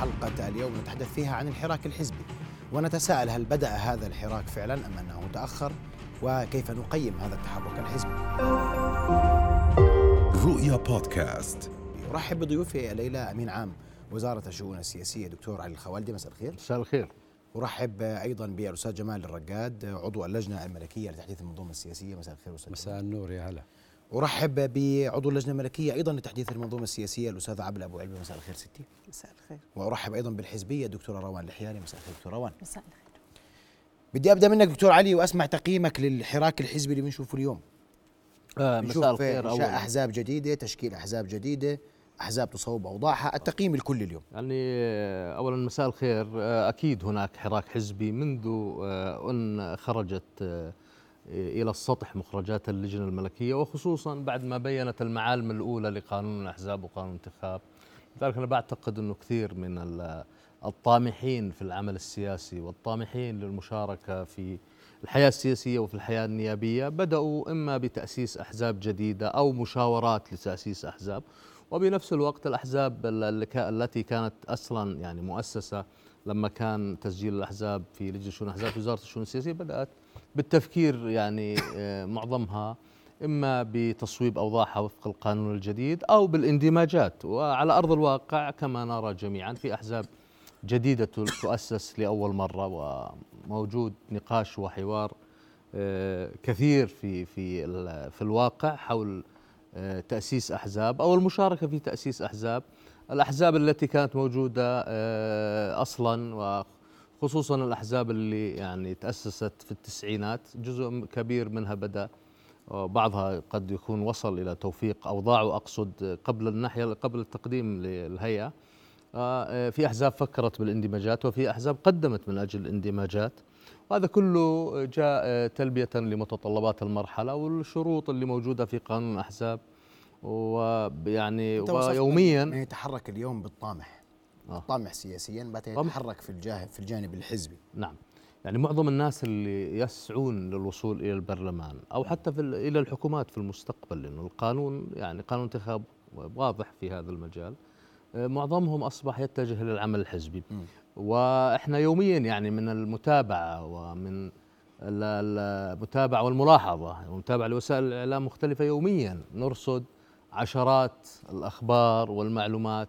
حلقة اليوم نتحدث فيها عن الحراك الحزبي ونتساءل هل بدأ هذا الحراك فعلا أم أنه تأخر وكيف نقيم هذا التحرك الحزبي؟ رؤيا بودكاست. أرحب بضيوفي الليلة أمين عام وزارة الشؤون السياسية دكتور علي الخوالدي مساء الخير. مساء الخير. أرحب أيضا بالأستاذ جمال الرقاد عضو اللجنة الملكية لتحديث المنظومة السياسية. مساء الخير أستاذ مساء النور يا هلا. أرحب بعضو اللجنة الملكية أيضا لتحديث المنظومة السياسية الأستاذ عبد أبو علبة مساء الخير ستي. مساء الخير. وأرحب أيضا بالحزبية الدكتورة روان الحياني. مساء الخير دكتور روان. مساء الخير. بدي أبدأ منك دكتور علي وأسمع تقييمك للحراك الحزبي اللي بنشوفه اليوم. آه مساء الخير إنشاء أولا أحزاب جديدة تشكيل أحزاب جديدة أحزاب تصوب أوضاعها التقييم الكل اليوم. يعني آه، أولا مساء الخير. آه، أكيد هناك حراك حزبي منذ آه، أن خرجت إلى السطح مخرجات اللجنة الملكية وخصوصا بعد ما بينت المعالم الأولى لقانون الأحزاب وقانون الانتخاب. لذلك أنا بعتقد أنه كثير من ال- الطامحين في العمل السياسي والطامحين للمشاركة في الحياة السياسية وفي الحياة النيابية بدأوا إما بتأسيس أحزاب جديدة أو مشاورات لتأسيس أحزاب. وبنفس الوقت الأحزاب التي كانت أصلا يعني مؤسسة لما كان تسجيل الأحزاب في لجنة شؤون الأحزاب في وزارة الشؤون السياسية بدأت بالتفكير يعني آه، معظمها إما بتصويب أوضاعها وفق القانون الجديد أو بالإندماجات. وعلى أرض الواقع كما نرى جميعا في أحزاب جديدة تؤسس لأول مرة وموجود نقاش وحوار آه، كثير في في في الواقع حول آه، تأسيس أحزاب أو المشاركة في تأسيس أحزاب. الأحزاب التي كانت موجودة أصلا وخصوصا الأحزاب اللي يعني تأسست في التسعينات جزء كبير منها بدأ وبعضها قد يكون وصل إلى توفيق أوضاعه أقصد قبل الناحية قبل التقديم للهيئة. آه، في أحزاب فكرت بالاندماجات وفي أحزاب قدمت من أجل الاندماجات. وهذا كله جاء آه، تلبية لمتطلبات المرحلة والشروط اللي موجودة في قانون الأحزاب. ويعني ويوميا يتحرك اليوم بالطامح. آه. طامح سياسيا طمح. يتحرك في الجاه في الجانب الحزبي نعم يعني معظم الناس اللي يسعون للوصول إلى البرلمان أو حتى في ال- إلى الحكومات في المستقبل لأنه القانون يعني قانون انتخاب واضح في هذا المجال آه، معظمهم أصبح يتجه للعمل الحزبي مم. وإحنا يوميا يعني من المتابعة ومن ال- ال- المتابعة والملاحظة والمتابعه لوسائل الإعلام مختلفة يوميا نرصد عشرات الأخبار والمعلومات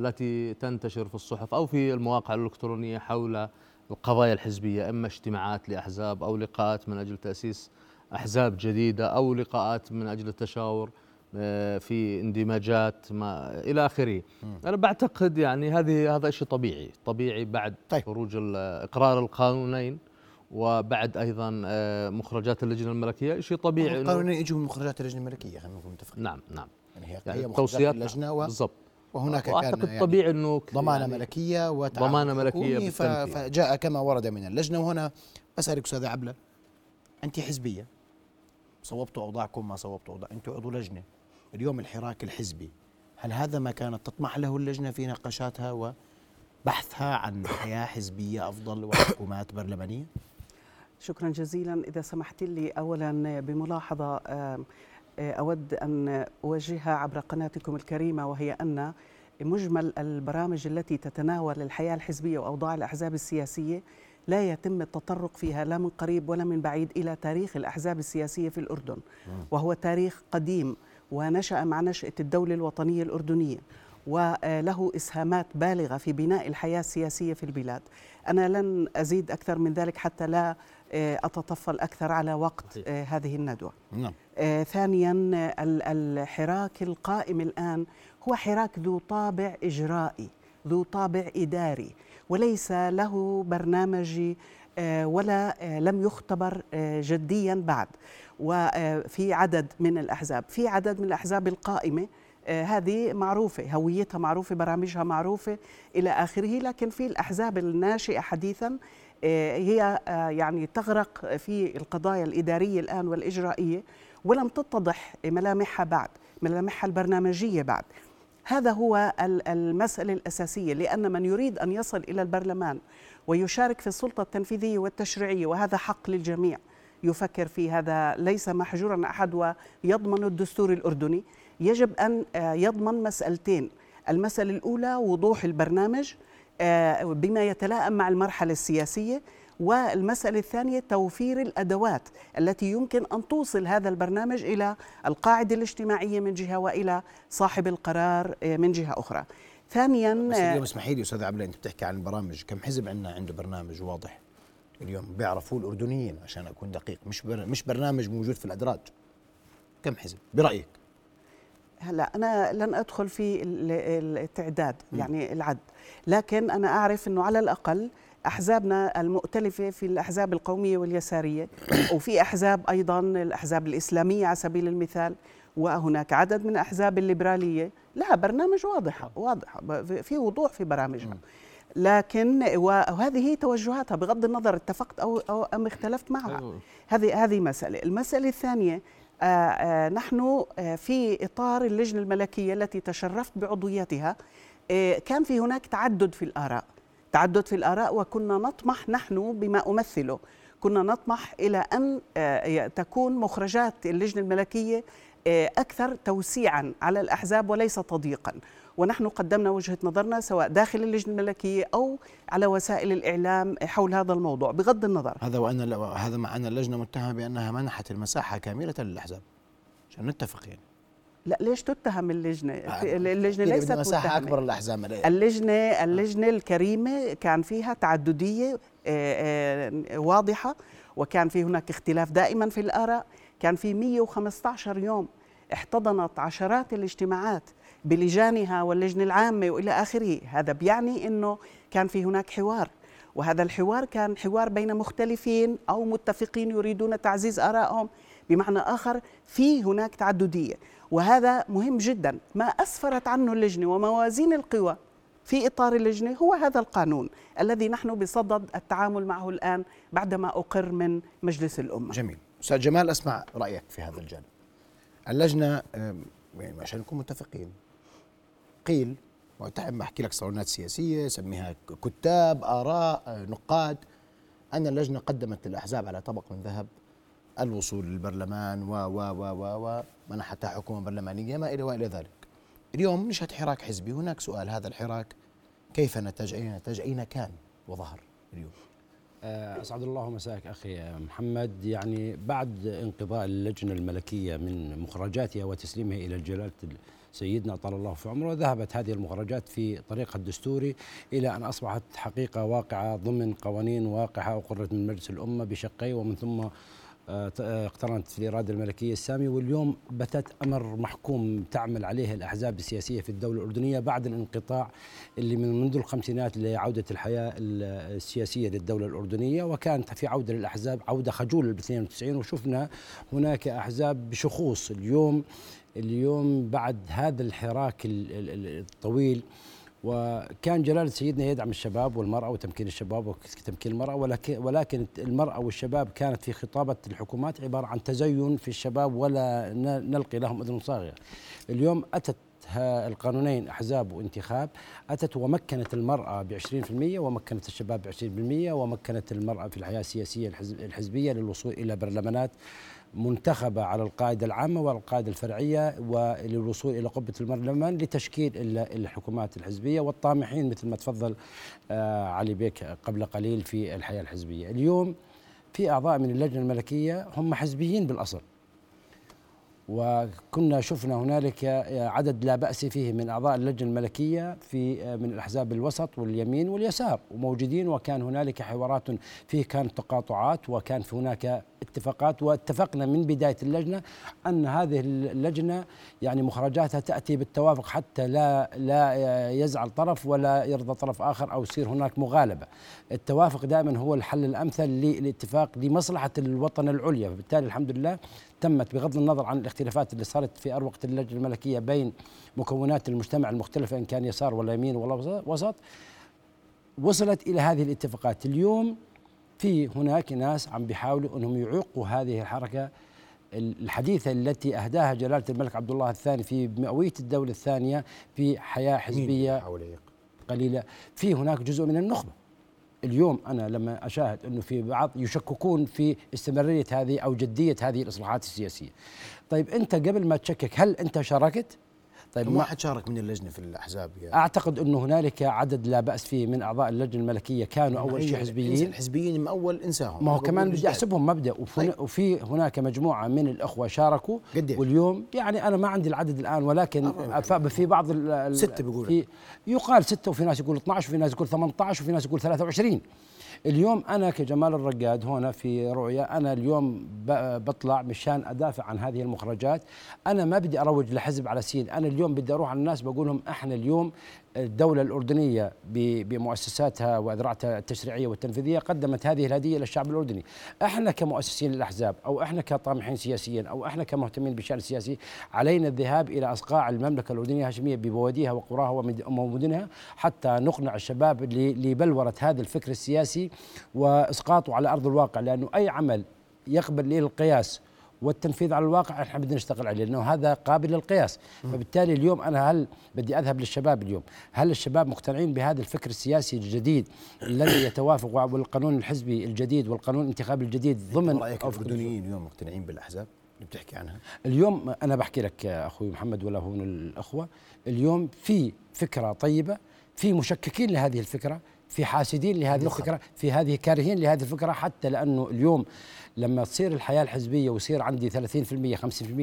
التي تنتشر في الصحف أو في المواقع الإلكترونية حول القضايا الحزبية إما اجتماعات لأحزاب أو لقاءات من أجل تأسيس أحزاب جديدة أو لقاءات من أجل التشاور آه، في اندماجات ما إلى آخره. أنا بعتقد يعني هذه هذا شيء طبيعي، طبيعي بعد طيب. خروج إقرار القانونين وبعد أيضا آه، مخرجات اللجنة الملكية شيء طبيعي القانونين يجوا من مخرجات اللجنة الملكية خلينا نكون متفقين نعم نعم يعني هي يعني التوصيات اللجنة و... بالضبط وهناك كان وأعتقد يعني طبيعي إنه ضمانة يعني ملكية ف... بالتنفيذ. فجاء كما ورد من اللجنة وهنا أسألك أستاذ عبلة أنت حزبية صوبتوا أوضاعكم ما صوبتوا اوضاع أنتم عضو لجنة اليوم الحراك الحزبي هل هذا ما كانت تطمح له اللجنة في نقاشاتها وبحثها عن حياة حزبية أفضل وحكومات برلمانية؟ شكرا جزيلا إذا سمحت لي أولا بملاحظة آم، آه، أود أن أوجهها عبر قناتكم الكريمة وهي أن مجمل البرامج التي تتناول الحياة الحزبية وأوضاع الأحزاب السياسية لا يتم التطرق فيها لا من قريب ولا من بعيد إلى تاريخ الأحزاب السياسية في الأردن. وهو تاريخ قديم ونشأ مع نشأة الدولة الوطنية الأردنية وله إسهامات بالغة في بناء الحياة السياسية في البلاد. أنا لن أزيد أكثر من ذلك حتى لا أتطفل أكثر على وقت. آه، هذه الندوة. نعم. آه، ثانيا آه، ال- الحراك القائم الآن هو حراك ذو طابع إجرائي ذو طابع إداري وليس له برنامج آه، ولا آه، لم يختبر آه، جديا بعد. وفي عدد من الأحزاب في عدد من الأحزاب القائمة آه، هذه معروفة هويتها معروفة برامجها معروفة إلى آخره لكن في الأحزاب الناشئة حديثا آه، هي آه، يعني تغرق في القضايا الإدارية الآن والإجرائية ولم تتضح ملامحها بعد ملامحها البرنامجية بعد. هذا هو ال- المسألة الأساسية لأن من يريد أن يصل إلى البرلمان ويشارك في السلطة التنفيذية والتشريعية وهذا حق للجميع. يفكر في هذا ليس محجورا أحد ويضمن الدستور الأردني. يجب أن آه، يضمن مسألتين. المسألة الأولى وضوح البرنامج. آه، بما يتلائم مع المرحلة السياسية والمسألة الثانية توفير الأدوات التي يمكن أن توصل هذا البرنامج إلى القاعدة الاجتماعية من جهة وإلى صاحب القرار آه، من جهة أخرى. ثانيا بس اليوم اسمحي لي أستاذ عبلة أنت بتحكي عن البرامج كم حزب عندنا عنده برنامج واضح؟ اليوم بيعرفوه الأردنيين عشان أكون دقيق مش بر... مش برنامج موجود في الأدراج. كم حزب؟ برأيك؟ هلا أنا لن أدخل في ال- التعداد يعني العد لكن أنا أعرف إنه على الأقل أحزابنا المؤتلفة في الأحزاب القومية واليسارية وفي أحزاب أيضا الأحزاب الإسلامية على سبيل المثال وهناك عدد من الاحزاب الليبرالية. لها برنامج واضح واضح في وضوح في برامجها لكن وهذه هي توجهاتها بغض النظر اتفقت أو أو أم اختلفت معها. أيوة. هذه هذه مسألة. المسألة الثانية نحن آه، في إطار اللجنة الملكية التي تشرفت بعضويتها آه، كان في هناك تعدد في الآراء. تعدد في الآراء وكنا نطمح نحن بما أمثله. كنا نطمح أن آه، تكون مخرجات اللجنة الملكية آه، أكثر توسيعا على الأحزاب وليس تضييقا. ونحن قدمنا وجهة نظرنا سواء داخل اللجنة الملكية أو على وسائل الإعلام حول هذا الموضوع بغض النظر. هذا وأن هذا مع أن اللجنة متهمة بأنها منحت المساحة كاملة للأحزاب عشان نتفق يعني. لا ليش تتهم اللجنة؟ اللجنة ليست مساحه متهمة. أكبر للأحزاب اللجنة اللجنة الكريمة كان فيها تعددية آه، آه، واضحة وكان في هناك اختلاف دائما في الآراء. كان في 115 يوم احتضنت عشرات الاجتماعات بلجانها واللجنة العامة وإلى آخره. هذا بيعني أنه كان في هناك حوار وهذا الحوار كان حوار بين مختلفين أو متفقين يريدون تعزيز آرائهم. بمعنى آخر في هناك تعددية وهذا مهم جدا. ما أسفرت عنه اللجنة وموازين القوى في إطار اللجنة هو هذا القانون الذي نحن بصدد التعامل معه الآن بعدما أقر من مجلس الأمة. جميل. أستاذ جمال أسمع رأيك في هذا الجانب. اللجنة أم، يعني عشان نكون متفقين قيل ما أحكي لك صالونات سياسية سميها كتاب آراء نقاد أن اللجنة قدمت للاحزاب على طبق من ذهب الوصول للبرلمان و و و و ومنحتها حكومة برلمانية ما إلى والى ذلك. اليوم نشهد حراك حزبي هناك سؤال هذا الحراك كيف نتج أين نتج أين كان وظهر اليوم؟ آه، أسعد الله مساك أخي محمد يعني بعد انقضاء اللجنة الملكية من مخرجاتها وتسليمها إلى جلالة سيدنا طال الله في عمره ذهبت هذه المخرجات في طريقها الدستوري إلى أن أصبحت حقيقة واقعة ضمن قوانين واقعة اقرت من مجلس الأمة بشقيه ومن ثم آه، آه، اقترنت في الإرادة الملكية السامية واليوم بتت أمر محكوم تعمل عليه الأحزاب السياسية في الدولة الأردنية بعد الانقطاع اللي من منذ الخمسينات لعودة الحياة ال- السياسية للدولة الأردنية وكانت في عودة للأحزاب عودة خجوله ب 92 وشفنا هناك أحزاب بشخوص. اليوم اليوم بعد هذا الحراك ال- ال- ال- الطويل وكان جلالة سيدنا يدعم الشباب والمرأة وتمكين الشباب وتمكين المرأة ولكن ولكن المرأة والشباب كانت في خطابة الحكومات عبارة عن تزين في الشباب ولا نلقي لهم أذن صاغية. اليوم أتت القانونين أحزاب وانتخاب أتت ومكنت المرأة ب 20% ومكنت الشباب ب 20% ومكنت المرأة في الحياة السياسية الحزب- الحزبية للوصول إلى برلمانات منتخبة على القاعدة العامة والقاعدة الفرعية وللوصول إلى قبة البرلمان لتشكيل ال- الحكومات الحزبية والطامحين مثل ما تفضل آه، علي بيك قبل قليل في الحياة الحزبية. اليوم في أعضاء من اللجنة الملكية هم حزبيين بالأصل. وكنا شفنا هنالك عدد لا بأس فيه من أعضاء اللجنة الملكية في من الأحزاب الوسط واليمين واليسار وموجودين وكان هنالك حوارات فيه كانت تقاطعات وكان هناك اتفاقات. واتفقنا من بداية اللجنة أن هذه اللجنة يعني مخرجاتها تأتي بالتوافق حتى لا لا يزعل طرف ولا يرضى طرف آخر أو يصير هناك مغالبة. التوافق دائما هو الحل الأمثل للاتفاق لمصلحة الوطن العليا. فبالتالي الحمد لله تمت بغض النظر عن الاختلافات اللي صارت في أروقة اللجنة الملكية بين مكونات المجتمع المختلفة إن كان يسار ولا يمين ولا وسط وصلت إلى هذه الاتفاقات. اليوم في هناك ناس عم بيحاولوا أنهم يعيقوا هذه الحركة الحديثة التي أهداها جلالة الملك عبد الله الثاني في مئوية الدولة الثانية في حياة حزبية قليلة. في هناك جزء من النخبة. اليوم أنا لما أشاهد أنه في بعض يشككون في استمرارية هذه أو جدية هذه الإصلاحات السياسية طيب أنت قبل ما تشكك هل أنت شاركت؟ طيب ما واحد شارك من اللجنة في الأحزاب يا أعتقد أنه هنالك عدد لا بأس فيه من أعضاء اللجنة الملكية كانوا أول شيء حزبيين الحزبيين من أول إنساهم ما هو كمان بدي. أحسبهم مبدأ وفي, طيب. وفي هناك مجموعة من الأخوة شاركوا قديش؟ واليوم يعني أنا ما عندي العدد الآن ولكن. ف- في بعض ستة بيقولوا. يقال ستة وفي ناس يقول 12 وفي ناس يقول 18 وفي ناس يقول 23 اليوم أنا كجمال الرقاد هنا في رؤيا أنا اليوم بطلع مشان أدافع عن هذه المخرجات. أنا ما بدي أروج لحزب على سين أنا اليوم بدي أروح على الناس بقول لهم إحنا اليوم الدولة الأردنية بمؤسساتها وأذرعتها التشريعية والتنفيذية قدمت هذه الهدية للشعب الأردني. إحنا كمؤسسين للأحزاب أو إحنا كطامحين سياسيا أو إحنا كمهتمين بالشأن السياسي علينا الذهاب إلى أصقاع المملكة الأردنية الهاشمية ببواديها وقراها ومد- ومدنها حتى نقنع الشباب لبلورة هذا الفكر السياسي وإسقاطه على أرض الواقع. لأنه أي عمل يقبل للقياس والتنفيذ على الواقع إحنا بدنا نشتغل عليه لأنه هذا قابل للقياس. فبالتالي اليوم أنا هل بدي أذهب للشباب اليوم هل الشباب مقتنعين بهذا الفكر السياسي الجديد الذي يتوافق مع القانون الحزبي الجديد والقانون الانتخابي الجديد ضمن رايك الاردنيين اليوم مقتنعين بالأحزاب اللي بتحكي عنها. اليوم أنا بحكي لك يا أخوي محمد ولا هون الأخوة اليوم في فكرة طيبة في مشككين لهذه الفكرة في حاسدين لهذه نخب. الفكرة في هذه كارهين لهذه الفكرة حتى لأنه اليوم لما تصير الحياة الحزبية ويصير عندي 30% 50%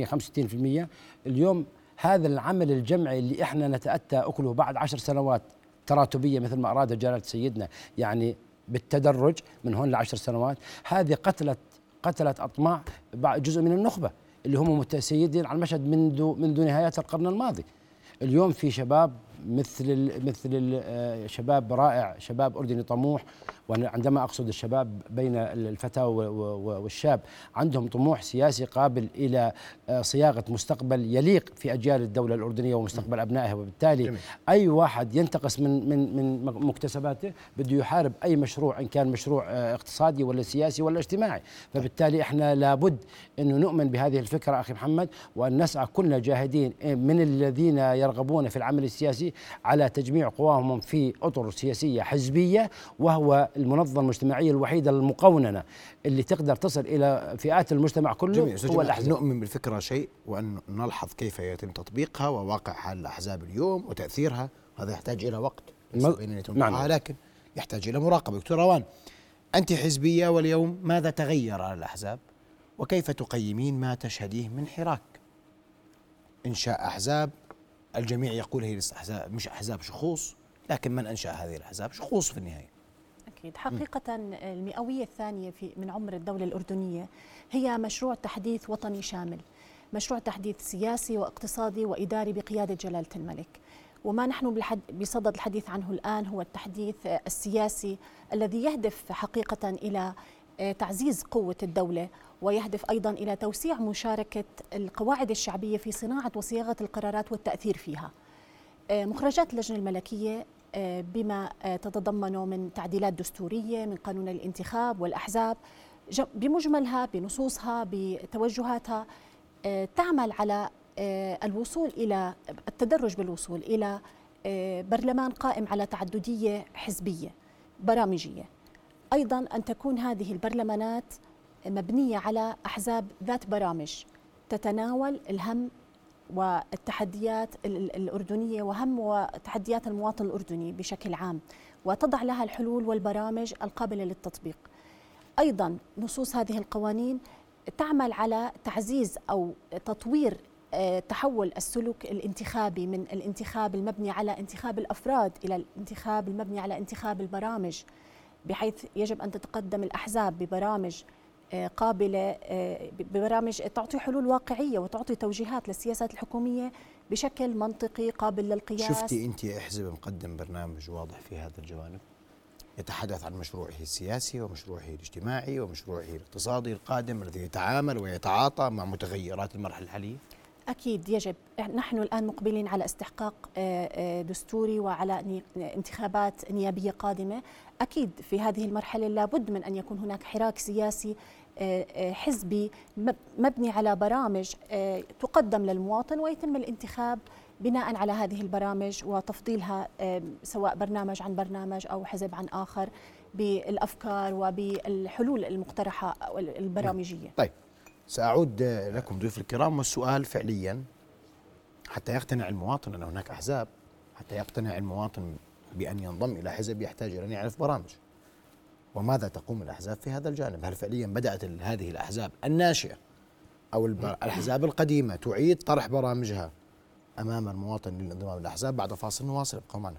65% اليوم هذا العمل الجمعي اللي إحنا نتأتى أكله بعد عشر سنوات تراتبية مثل ما أراد جلالة سيدنا يعني بالتدرج من هون لعشر سنوات هذه قتلت قتلت أطماع جزء من النخبة اللي هم متسيدين على المشهد منذ منذ نهايات القرن الماضي. اليوم في شباب مثل مثل آه، شباب رائع شباب أردني طموح وأنا عندما أقصد الشباب بين الفتى والشاب عندهم طموح سياسي قابل إلى آه، صياغة مستقبل يليق في أجيال الدولة الأردنية ومستقبل أبنائها وبالتالي جميل. أي واحد ينتقص من من من مكتسباته بده يحارب أي مشروع إن كان مشروع آه، اقتصادي ولا سياسي ولا اجتماعي فبالتالي إحنا لابد إنه نؤمن بهذه الفكرة أخي محمد وأن نسعى كلنا جاهدين آه، من الذين يرغبون في العمل السياسي على تجميع قواهم في أطر سياسية حزبية وهو المنظمة المجتمعية الوحيدة المقوننة اللي تقدر تصل إلى فئات المجتمع كله جميل هو الأحزاب. نؤمن بالفكرة شيء وأن نلحظ كيف يتم تطبيقها وواقع حال الأحزاب اليوم وتأثيرها. هذا يحتاج إلى وقت نعم. لكن يحتاج إلى مراقبة. دكتور روان أنت حزبية واليوم ماذا تغير على الأحزاب؟ وكيف تقيمين ما تشهديه من حراك؟ انشاء أحزاب الجميع يقول هي احزاب مش أحزاب شخوص لكن من أنشأ هذه الأحزاب؟ شخوص في النهاية. أكيد حقيقة المئوية الثانية في من عمر الدولة الأردنية هي مشروع تحديث وطني شامل. مشروع تحديث سياسي واقتصادي وإداري بقيادة جلالة الملك. وما نحن بصدد الحديث عنه الآن هو التحديث السياسي الذي يهدف حقيقة إلى تعزيز قوة الدولة ويهدف أيضا إلى توسيع مشاركة القواعد الشعبية في صناعة وصياغة القرارات والتأثير فيها. آه، مخرجات اللجنة الملكية آه، بما آه، تتضمنه من تعديلات دستورية من قانون الانتخاب والأحزاب بمجملها بنصوصها بتوجهاتها آه، تعمل على آه، الوصول إلى التدرج بالوصول إلى آه، برلمان قائم على تعددية حزبية برامجية. أيضا أن تكون هذه البرلمانات مبنية على أحزاب ذات برامج تتناول الهم والتحديات ال- ال- الأردنية وهم وتحديات المواطن الأردني بشكل عام وتضع لها الحلول والبرامج القابلة للتطبيق. أيضا نصوص هذه القوانين تعمل على تعزيز أو تطوير آه، تحول السلوك الانتخابي من الانتخاب المبني على انتخاب الأفراد إلى الانتخاب المبني على انتخاب البرامج بحيث يجب أن تتقدم الأحزاب ببرامج قابلة آه، ببرامج تعطي حلول واقعية وتعطي توجيهات للسياسات الحكومية بشكل منطقي قابل للقياس. شفتي انت حزب مقدم برنامج واضح في هذا الجوانب؟ يتحدث عن مشروعه السياسي ومشروعه الاجتماعي ومشروعه الاقتصادي القادم الذي يتعامل ويتعاطى مع متغيرات المرحلة الحالية؟ أكيد يجب. نحن الآن مقبلين على استحقاق آه، آه، دستوري وعلى انتخابات نيابية قادمة. أكيد في هذه المرحلة لابد من أن يكون هناك حراك سياسي آه، حزبي مب- مبني على برامج تقدم للمواطن ويتم الانتخاب بناء على هذه البرامج وتفضيلها سواء برنامج عن برنامج أو حزب عن آخر بالأفكار وبالحلول المقترحة أو البرامجية. طيب. سأعود لكم ضيوف الكرام والسؤال فعليا حتى يقتنع المواطن أن هناك أحزاب حتى يقتنع المواطن بأن ينضم إلى حزب يحتاج إلى أن يعرف برامج وماذا تقوم الأحزاب في هذا الجانب؟ هل فعليا بدأت هذه الأحزاب الناشئة أو الأحزاب القديمة تعيد طرح برامجها أمام المواطن للانضمام للأحزاب بعد فاصل نواصل ابقوا معنا.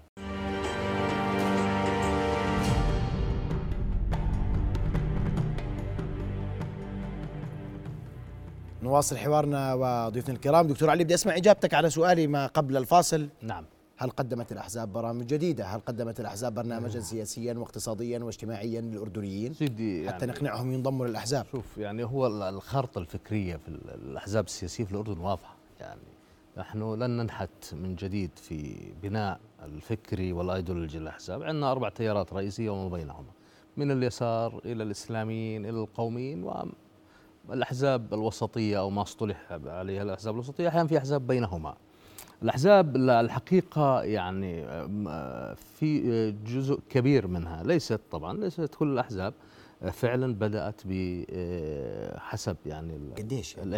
نواصل حوارنا وضيوفنا الكرام. دكتور علي بدي أسمع إجابتك على سؤالي ما قبل الفاصل. نعم. هل قدمت الأحزاب برامج جديدة؟ هل قدمت الأحزاب برنامجا سياسيا واقتصاديا واجتماعيا للأردنيين؟ سيدي حتى يعني نقنعهم ينضموا للأحزاب. شوف يعني هو الخارطة الفكرية في الأحزاب السياسية في الأردن واضحة. يعني نحن لن ننحت من جديد في بناء الفكري والأيديولوجي للأحزاب. عندنا أربع تيارات رئيسية وما بينهما. من اليسار إلى الإسلاميين إلى القوميين والأحزاب الوسطية أو ما اصطلح عليها الأحزاب الوسطية أحيانا في أحزاب بينهما الأحزاب الحقيقة يعني في جزء كبير منها ليست طبعا ليست كل الأحزاب فعلا بدأت بحسب يعني ال- قديش يعني؟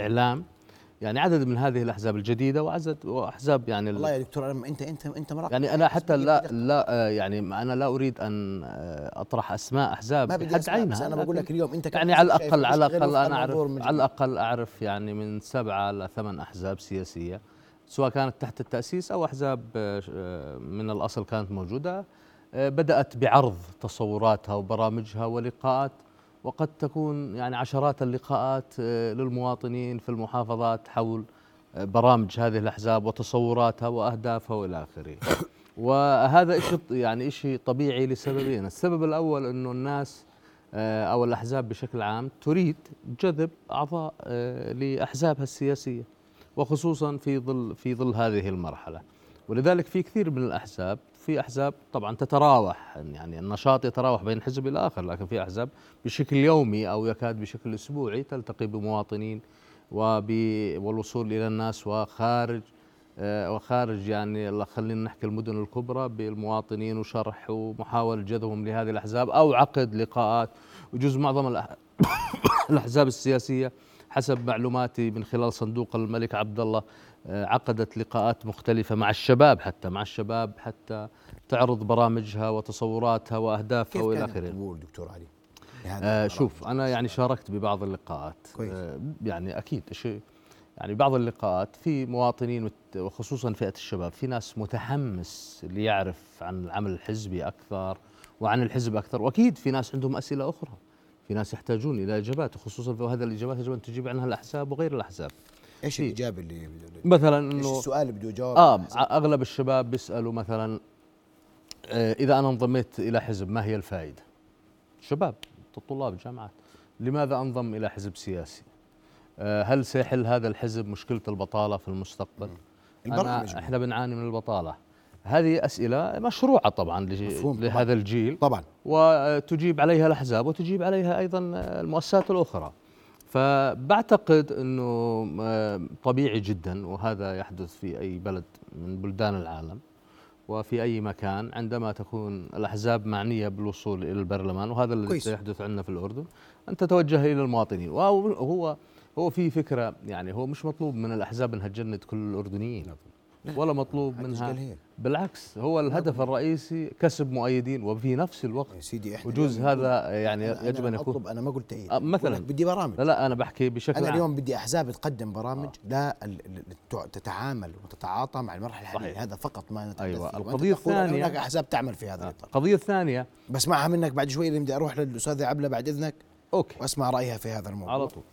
يعني عدد من هذه الأحزاب الجديدة وعدد وأحزاب يعني ال- والله يا دكتور أنا انت انت أنت مراقب يعني أنا حتى لا. لا آه، يعني أنا لا أريد أن آه، أطرح أسماء أحزاب ما بدي أسمع، عينها بس أنا بقول لك اليوم أنت يعني على الاقل على الأقل أنا اعرف على الأقل أعرف يعني من سبعة لثمان أحزاب سياسية سواء كانت تحت التأسيس أو أحزاب آه، من الأصل كانت موجودة بدأت بعرض تصوراتها وبرامجها ولقاءات. وقد تكون يعني عشرات اللقاءات آه، للمواطنين في المحافظات حول آه، برامج هذه الأحزاب وتصوراتها وأهدافها وإلى آخره. وهذا شيء يعني شيء طبيعي لسببين، السبب الأول أنه الناس آه، أو الأحزاب بشكل عام تريد جذب أعضاء لأحزابها السياسية وخصوصا في ظل في ظل هذه المرحلة. ولذلك في كثير من الأحزاب في أحزاب طبعا تتراوح يعني النشاط يتراوح بين حزب إلى اخر لكن في أحزاب بشكل يومي أو يكاد بشكل أسبوعي تلتقي بمواطنين والوصول إلى الناس وخارج آه، وخارج يعني خلينا نحكي المدن الكبرى بالمواطنين وشرح ومحاولة جذبهم لهذه الأحزاب أو عقد لقاءات. وجزء معظم الأحزاب السياسية حسب معلوماتي من خلال صندوق الملك عبد الله عقدت لقاءات مختلفة مع الشباب حتى مع الشباب حتى تعرض برامجها وتصوراتها وأهدافها كيف وإلى كان آخره القبول دكتور علي؟ آه؟ شوف أنا يعني شاركت ببعض اللقاءات كويس. آه يعني أكيد شيء يعني بعض اللقاءات في مواطنين وخصوصا فئة الشباب في ناس متحمس ليعرف عن العمل الحزبي أكثر وعن الحزب أكثر وأكيد في ناس عندهم أسئلة أخرى في ناس يحتاجون إلى إجابات وخصوصا في هذه الإجابات يجب أن تجيب عنها الأحزاب وغير الأحزاب إيش الإجابة اللي مثلا إنه السؤال اللي بده يجاوب آه أغلب الشباب بيسألوا مثلا آه، إذا أنا انضميت إلى حزب ما هي الفائدة؟ شباب طلاب جامعات لماذا أنضم إلى حزب سياسي؟ آه، هل سيحل هذا الحزب مشكلة البطالة في المستقبل؟ البرامج أنا إحنا بنعاني من البطالة هذه أسئلة مشروعة طبعا. لهذا الجيل طبعا وتجيب عليها الأحزاب وتجيب عليها أيضا المؤسسات الأخرى فبعتقد إنه آه، طبيعي جدا وهذا يحدث في أي بلد من بلدان العالم وفي أي مكان عندما تكون الأحزاب معنية بالوصول إلى البرلمان وهذا الذي. سيحدث عندنا في الأردن أن تتوجه إلى المواطنين. وهو هو هو في فكرة يعني هو مش مطلوب من الأحزاب أنها تجند كل الأردنيين. ولا مطلوب منها. بالعكس هو الهدف الرئيسي كسب مؤيدين وفي نفس الوقت يا سيدي إحنا وجوز هذا يعني أنا- يجب أن يكون. اطلب أنا ما قلت إيه آه، مثلاً. بدي برامج. لا لا أنا بحكي بشكل أنا اليوم بدي أحزاب تقدم برامج لا ال- تع- تتعامل وتتعاطى مع المرحلة الحالية. هذا فقط ما نتحدث تقول أن الثانية- هناك أحزاب تعمل في هذا الإطار. القضية الثانية بسمعها منك بعد شوي بدي أروح للأستاذة عبلة بعد إذنك. أوكي. وأسمع رأيها في هذا الموضوع. على طول.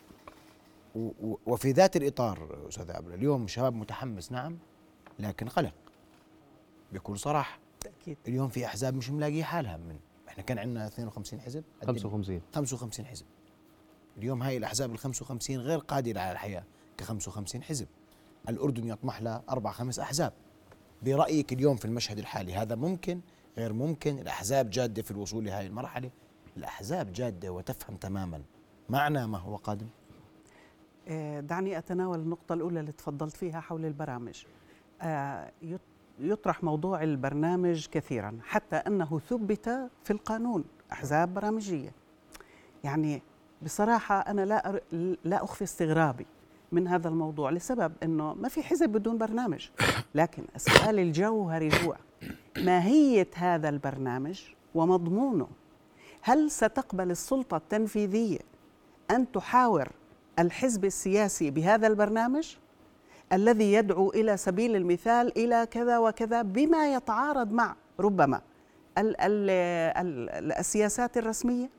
وفي ذات الإطار أستاذ عبلة اليوم شباب متحمس نعم؟ لكن قلق. بكل صراحة. بالتأكيد. اليوم في أحزاب مش ملاقيه حالها. من إحنا كان عندنا 52 حزب قدم 55 55 حزب. اليوم هاي الأحزاب ال 55 غير قادرة على الحياة ك 55 حزب. الأردن يطمح ل أربع خمس أحزاب. برأيك اليوم في المشهد الحالي هذا ممكن؟ غير ممكن؟ الأحزاب جادة في الوصول لهذه المرحلة؟ الأحزاب جادة وتفهم تماما معنى ما هو قادم؟ آه، دعني أتناول النقطة الأولى اللي تفضلت فيها حول البرامج. يطرح موضوع البرنامج كثيرا حتى أنه ثبت في القانون أحزاب برامجية. يعني بصراحة أنا لا لا أخفي استغرابي من هذا الموضوع لسبب إنه ما في حزب بدون برنامج. لكن السؤال الجوهري هو ماهية هذا البرنامج ومضمونه؟ هل ستقبل السلطة التنفيذية أن تحاور الحزب السياسي بهذا البرنامج؟ الذي يدعو إلى سبيل المثال إلى كذا وكذا بما يتعارض مع ربما ال ال ال السياسات الرسمية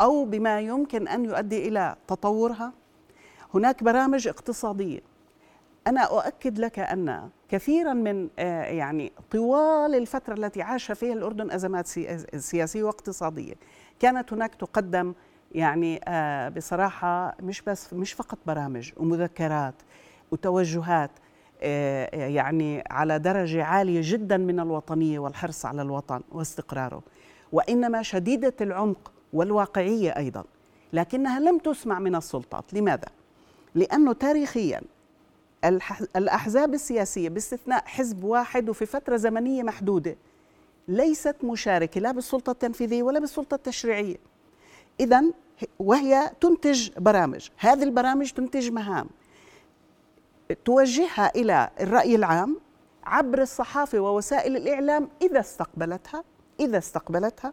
أو بما يمكن أن يؤدي إلى تطورها. هناك برامج اقتصادية. أنا أؤكد لك أن كثيرا من آه، يعني طوال الفترة التي عاش فيها الأردن أزمات سياسية واقتصادية كانت هناك تقدم يعني آه، بصراحة مش بس مش فقط برامج ومذكرات وتوجهات آه، يعني على درجة عالية جدا من الوطنية والحرص على الوطن واستقراره. وإنما شديدة العمق والواقعية أيضا. لكنها لم تسمع من السلطات. لماذا؟ لأنه تاريخيا الأحزاب السياسية باستثناء حزب واحد وفي فترة زمنية محدودة ليست مشاركة لا بالسلطة التنفيذية ولا بالسلطة التشريعية. اذا وهي تنتج برامج. هذه البرامج تنتج مهام. توجهها إلى الرأي العام عبر الصحافة ووسائل الإعلام إذا استقبلتها إذا استقبلتها.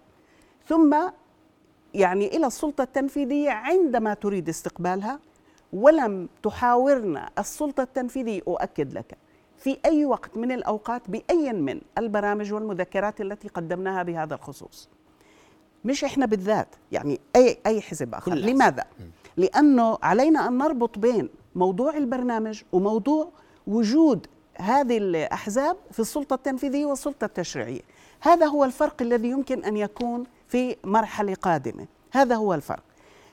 ثم يعني إلى السلطة التنفيذية عندما تريد استقبالها ولم تحاورنا السلطة التنفيذية. أؤكد لك في أي وقت من الأوقات بأي من البرامج والمذكرات التي قدمناها بهذا الخصوص. مش إحنا بالذات يعني أي أي حزب آخر. لماذا؟ لأنه علينا أن نربط بين موضوع البرنامج وموضوع وجود هذه الأحزاب في السلطة التنفيذية والسلطة التشريعية. هذا هو الفرق الذي يمكن أن يكون في مرحلة قادمة. هذا هو الفرق.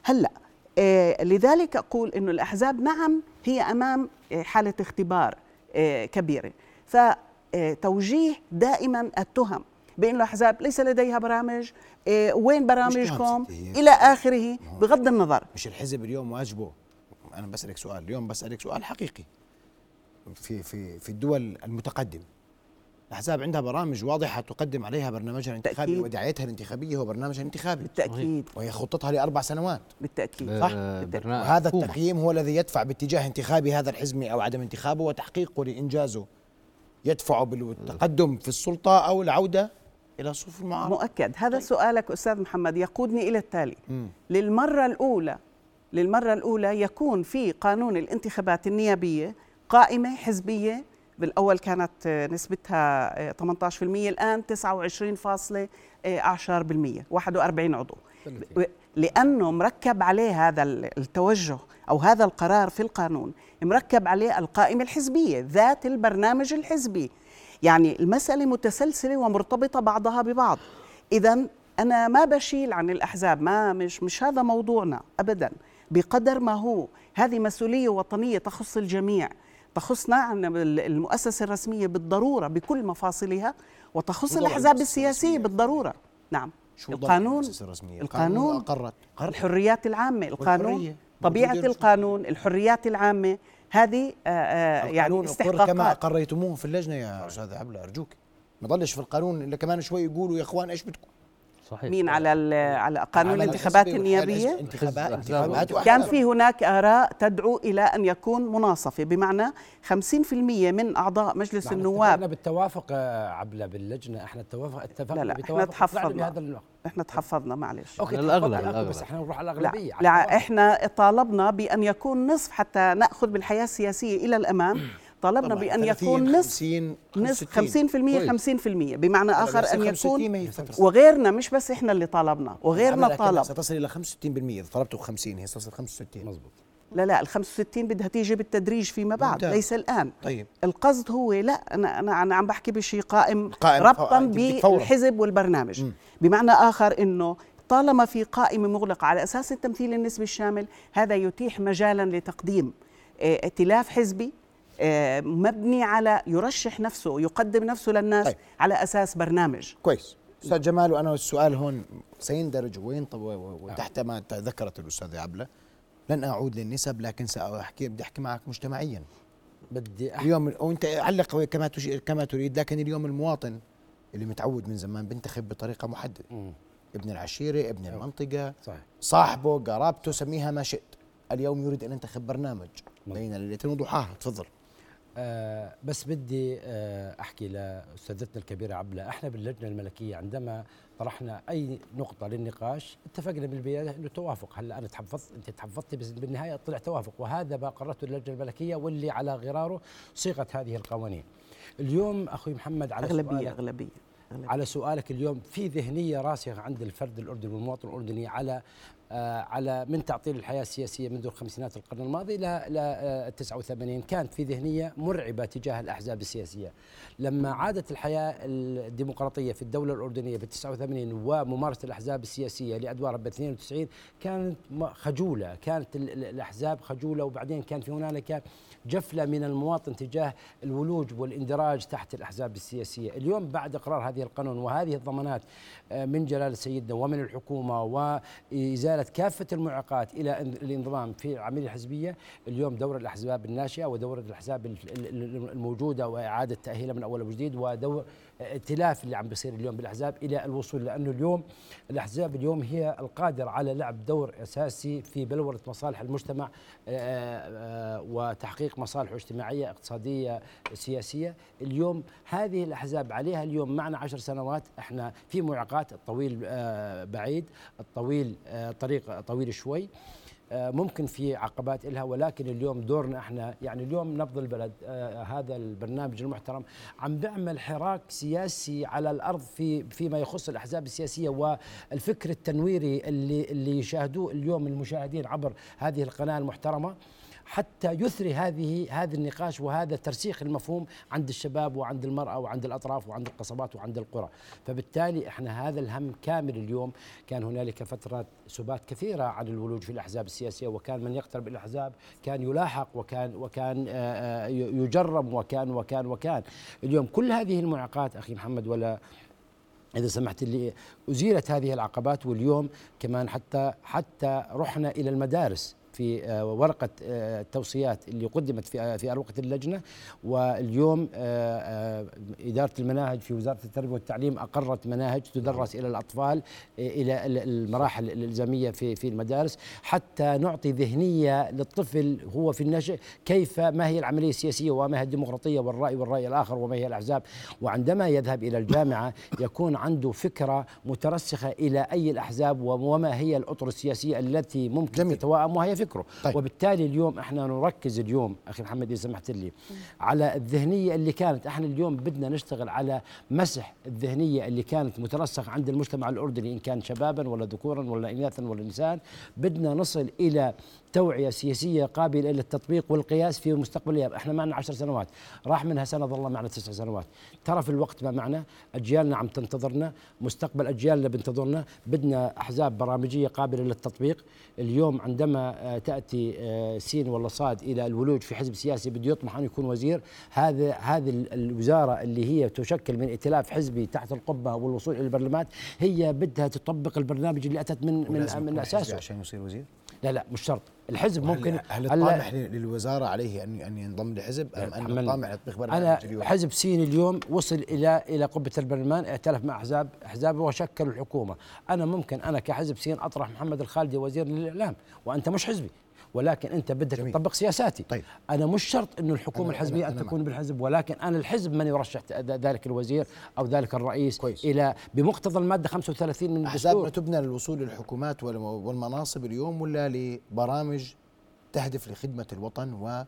هلأ آه لذلك أقول إنه الأحزاب نعم هي أمام آه، حالة اختبار آه كبيرة. فتوجيه دائما التهم بأن الأحزاب ليس لديها برامج آه وين برامجكم؟ إلى آخره بغض النظر. مش الحزب اليوم واجبه. أنا بسألك سؤال اليوم بسألك سؤال حقيقي. في في في الدول المتقدمة الأحزاب عندها برامج واضحة تقدم عليها برنامجها الانتخابي ودعايتها الانتخابية هو برنامجها الانتخابي. بالتأكيد. وهي خطتها لأربع سنوات. بالتأكيد. صح؟ آه وهذا التقييم هو الذي يدفع باتجاه انتخاب هذا الحزب أو عدم انتخابه وتحقيقه لإنجازه. يدفعه بالتقدم في السلطة أو العودة إلى صفوف المعارضه مؤكد. هذا طيب. سؤالك أستاذ محمد يقودني إلى التالي. م. للمرة الأولى للمرة الأولى يكون في قانون الانتخابات النيابية قائمة حزبية. بالأول كانت نسبتها 18% الآن 29.10% 41 عضو. لأنه مركب عليه هذا التوجه أو هذا القرار في القانون مركب عليه القائمة الحزبية ذات البرنامج الحزبي. يعني المسألة متسلسلة ومرتبطة بعضها ببعض. اذا أنا ما بشيل عن الأحزاب ما مش مش هذا موضوعنا ابدا. بقدر ما هو. هذه مسؤولية وطنية تخص الجميع. تخصنا عن المؤسسة الرسمية بالضرورة بكل مفاصلها وتخص الأحزاب السياسية بالضرورة. نعم. شو القانون الرسمية؟ القانون أقرت. الحريات العامة القانون طبيعة القانون الحريات العامة. هذه آه، آه، يعني استحقاقات كما أقريتموه في اللجنة يا أستاذ عبلة أرجوك. ما ضلش في القانون إلا كمان شوي يقولوا يا إخوان إيش بدكم؟ صحيح. مين؟ على على قانون الانتخابات النيابية؟ انتخابات انتخابات كان في هناك آراء تدعو إلى أن يكون مناصفة بمعنى 50% من أعضاء مجلس النواب. إحنا بالتوافق عبله باللجنة. إحنا التوافق اتفقنا لا لا إحنا تحفظنا. إحنا تحفظنا معلش. أوكي الاغلب بس إحنا نروح على الأغلبية. لا, لا إحنا طالبنا بأن يكون نصف حتى نأخذ بالحياة السياسية إلى الأمام. طالبنا بأن يكون نصف 50 نصف 50% 50% بمعنى آخر أن يكون وغيرنا مش بس إحنا اللي طالبنا وغيرنا طالب ستصل إلى 65% إذا طلبته 50 هي ستصل 65 مزبوط لا لا ال 65 بدها تيجي بالتدريج فيما بعد ممتاز. ليس الآن. طيب. القصد هو لا أنا أنا أنا عم بحكي بشيء قائم, قائم ربطا بالحزب والبرنامج. م. بمعنى آخر إنه طالما في قائمه مغلقه على أساس التمثيل النسبي الشامل هذا يتيح مجالا لتقديم ائتلاف حزبي آه، مبني على يرشح نفسه يقدم نفسه للناس طيب. على أساس برنامج. كويس. أستاذ جمال وأنا السؤال هون سيندرج وين طب وتحت ما ذكرت الاستاذه عبلة. لن أعود للنسب لكن سأحكي بدي أحكي معك مجتمعيا. بدي أحكي. اليوم وأنت علق كما كما تريد لكن اليوم المواطن اللي متعود من زمان بينتخب بطريقة محددة. م. ابن العشيرة ابن المنطقة صحيح. صاحبه قرابته سميها ما شئت. اليوم يريد أن ينتخب برنامج. بين ليلتين وضحاها. تفضل. آه بس بدي آه أحكي لأستاذتنا الكبيرة عبلة. إحنا باللجنة الملكية عندما طرحنا أي نقطة للنقاش اتفقنا بالبداية إنه توافق. هلأ أنا تحفظت أنت تحفظتي بس بالنهاية طلع توافق. وهذا ما قررته اللجنة الملكية واللي على غراره صيغت هذه القوانين. اليوم أخوي محمد على أغلبية سؤالك أغلبية. على سؤالك اليوم في ذهنية راسخة عند الفرد الأردني والمواطن الأردني على على من تعطيل الحياة السياسية منذ الخمسينات القرن الماضي إلى إلى 89 كانت في ذهنية مرعبة تجاه الأحزاب السياسية. لما عادت الحياة الديمقراطية في الدولة الأردنية في 89 وممارسة الأحزاب السياسية لادوارها ب 92 كانت خجولة. كانت الأحزاب خجولة وبعدين كان في هنالك جفلة من المواطن تجاه الولوج والإندراج تحت الأحزاب السياسية. اليوم بعد إقرار هذه القانون وهذه الضمانات آه، من جلالة سيدنا ومن الحكومة وإزالة كافة المعوقات إلى الانضمام في العملية الحزبية اليوم دور الأحزاب الناشئة ودور الأحزاب الموجودة وإعادة تأهيلها من أول وجديد ودور ائتلاف اللي عم بيصير اليوم بالأحزاب إلى الوصول لأنه اليوم الأحزاب اليوم هي القادرة على لعب دور أساسي في بلورة مصالح المجتمع آه، آه، وتحقيق مصالحه اجتماعية اقتصادية سياسية. اليوم هذه الأحزاب عليها اليوم معنا عشر سنوات. إحنا في معوقات الطويل آه، بعيد الطويل طريق طويل شوي. ممكن في عقبات لها ولكن اليوم دورنا إحنا يعني اليوم نبض البلد آه هذا البرنامج المحترم عم بيعمل حراك سياسي على الأرض في فيما يخص الأحزاب السياسية والفكر التنويري اللي اللي يشاهدوه اليوم المشاهدين عبر هذه القناة المحترمة. حتى يثري هذه هذا النقاش وهذا ترسيخ المفهوم عند الشباب وعند المرأة وعند الأطراف وعند القصبات وعند القرى. فبالتالي إحنا هذا الهم كامل اليوم. كان هنالك فترات سبات كثيرة عن الولوج في الأحزاب السياسية وكان من يقترب الأحزاب كان يلاحق وكان وكان آه، آه، يجرم وكان وكان وكان. اليوم كل هذه المعوقات أخي محمد ولا إذا سمحت لي أزيلت هذه العقبات. واليوم كمان حتى حتى رحنا إلى المدارس. في آه، ورقة آه، التوصيات اللي قدمت في آه، في وقت اللجنة. واليوم إدارة المناهج في وزارة التربية والتعليم أقرت مناهج تدرس إلى الأطفال إلى المراحل الإلزامية في في المدارس. حتى نعطي ذهنية للطفل هو في النشأ كيف ما هي العملية السياسية وما هي الديمقراطية والرأي والرأي الآخر وما هي الأحزاب. وعندما يذهب إلى الجامعة يكون عنده فكرة مترسخة إلى أي الأحزاب وما هي الأطر السياسية التي ممكن جميل. تتوائم وهي فكره. طيب. وبالتالي اليوم إحنا نركز اليوم أخي محمد إذا سمحت لي على الذهنية اللي كانت. إحنا اليوم بدنا نشتغل على مسح الذهنية اللي كانت مترسخه عند المجتمع الأردني إن كان شبابا ولا ذكورا ولا اناثا ولا نساء. بدنا نصل إلى توعية سياسية قابلة للتطبيق والقياس في مستقبل إحنا معنا عشر سنوات. راح منها سنة ظل معنا تسع سنوات. ترى في الوقت ما معنا أجيالنا عم تنتظرنا مستقبل أجيالنا بنتظرنا بدنا أحزاب برامجية قابلة للتطبيق. اليوم عندما آه، تأتي آه، سين ولا صاد إلى الولوج في حزب سياسي بده يطمح أن يكون وزير هذا هذه الوزارة اللي هي تشكل من ائتلاف حزبي تحت القبة والوصول إلى البرلمان هي بدها تطبق البرنامج اللي أتت من من, من أساسه. عشان يصير وزير؟ لا لا مش شرط. الحزب ممكن هل الطامح للوزارة عليه ان أن ينضم لحزب؟ أم ان الطامح لتطبيق برنامج اليوم؟ حزب سين اليوم وصل إلى إلى قبة البرلمان ائتلف مع احزاب احزاب وشكلوا الحكومة. أنا ممكن أنا كحزب سين أطرح محمد الخالدي وزير للإعلام وأنت مش حزبي. ولكن انت بدك جميل. تطبق سياساتي طيب. أنا مش شرط إنه الحكومة أنا الحزبية أنا ان تكون بالحزب ولكن أنا الحزب من يرشح ذلك الوزير أو ذلك الرئيس كويس. إلى بمقتضى المادة 35 من الدستور احزابنا تبنى للوصول للحكومات والمناصب اليوم ولا لبرامج تهدف لخدمة الوطن و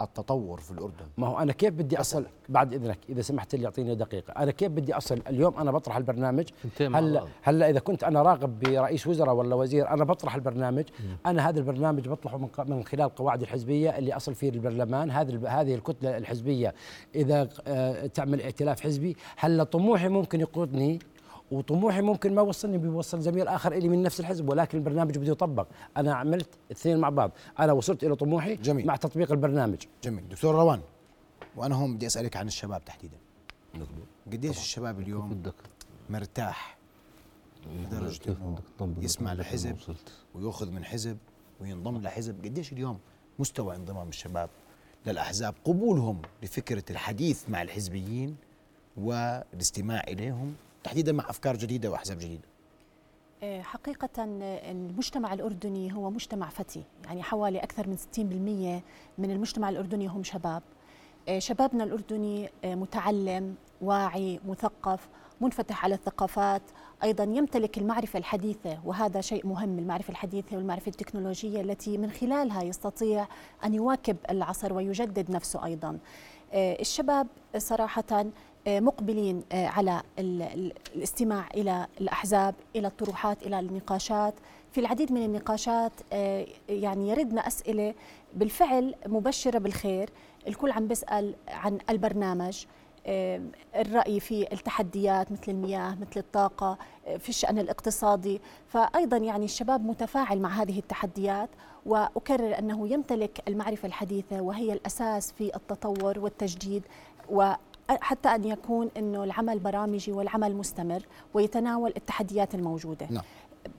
التطور في الأردن. ما هو أنا كيف بدي اصل بعد إذنك إذا سمحت لي أعطيني دقيقة. أنا كيف بدي أصل؟ اليوم أنا بطرح البرنامج. هلا هلا إذا كنت أنا راغب برئيس وزراء ولا وزير أنا بطرح البرنامج. م. أنا هذا البرنامج بطرحه من من خلال قواعد الحزبية اللي أصل فيه البرلمان. هذه هذه الكتلة الحزبية إذا آه، تعمل ائتلاف حزبي. هلا طموحي ممكن يقودني وطموحي ممكن ما وصلني بيوصل زميل اخر إلي من نفس الحزب ولكن البرنامج بده يطبق. أنا عملت اثنين مع بعض. أنا وصلت إلى طموحي جميل. مع تطبيق البرنامج. جميل. دكتور روان وأنا هون بدي أسألك عن الشباب تحديدا. قديش الشباب اليوم مرتاح؟ لدرجة إنه يسمع لحزب ويأخذ من حزب وينضم لحزب. قديش اليوم مستوى انضمام الشباب للأحزاب؟ قبولهم لفكرة الحديث مع الحزبيين والاستماع إليهم تحديدا مع أفكار جديدة وأحزاب جديدة. آه، حقيقة آه، المجتمع الأردني هو مجتمع فتي يعني حوالي أكثر من 60% من المجتمع الأردني هم شباب. آه، شبابنا الأردني متعلم واعي مثقف منفتح على الثقافات. أيضا يمتلك المعرفة الحديثة وهذا شيء مهم المعرفة الحديثة والمعرفة التكنولوجية التي من خلالها يستطيع أن يواكب العصر ويجدد نفسه أيضا. الشباب صراحة مقبلين آه، على الاستماع إلى الأحزاب إلى الطروحات إلى النقاشات. في العديد من النقاشات آه، يعني يردنا أسئلة بالفعل مبشرة بالخير. الكل عم بيسأل عن البرنامج آه، الرأي في التحديات مثل المياه مثل الطاقة في الشأن الاقتصادي. فأيضا يعني الشباب متفاعل مع هذه التحديات وأكرر أنه يمتلك المعرفة الحديثة وهي الأساس في التطور والتجديد حتى أن يكون أنه العمل برامجي والعمل مستمر ويتناول التحديات الموجودة نعم.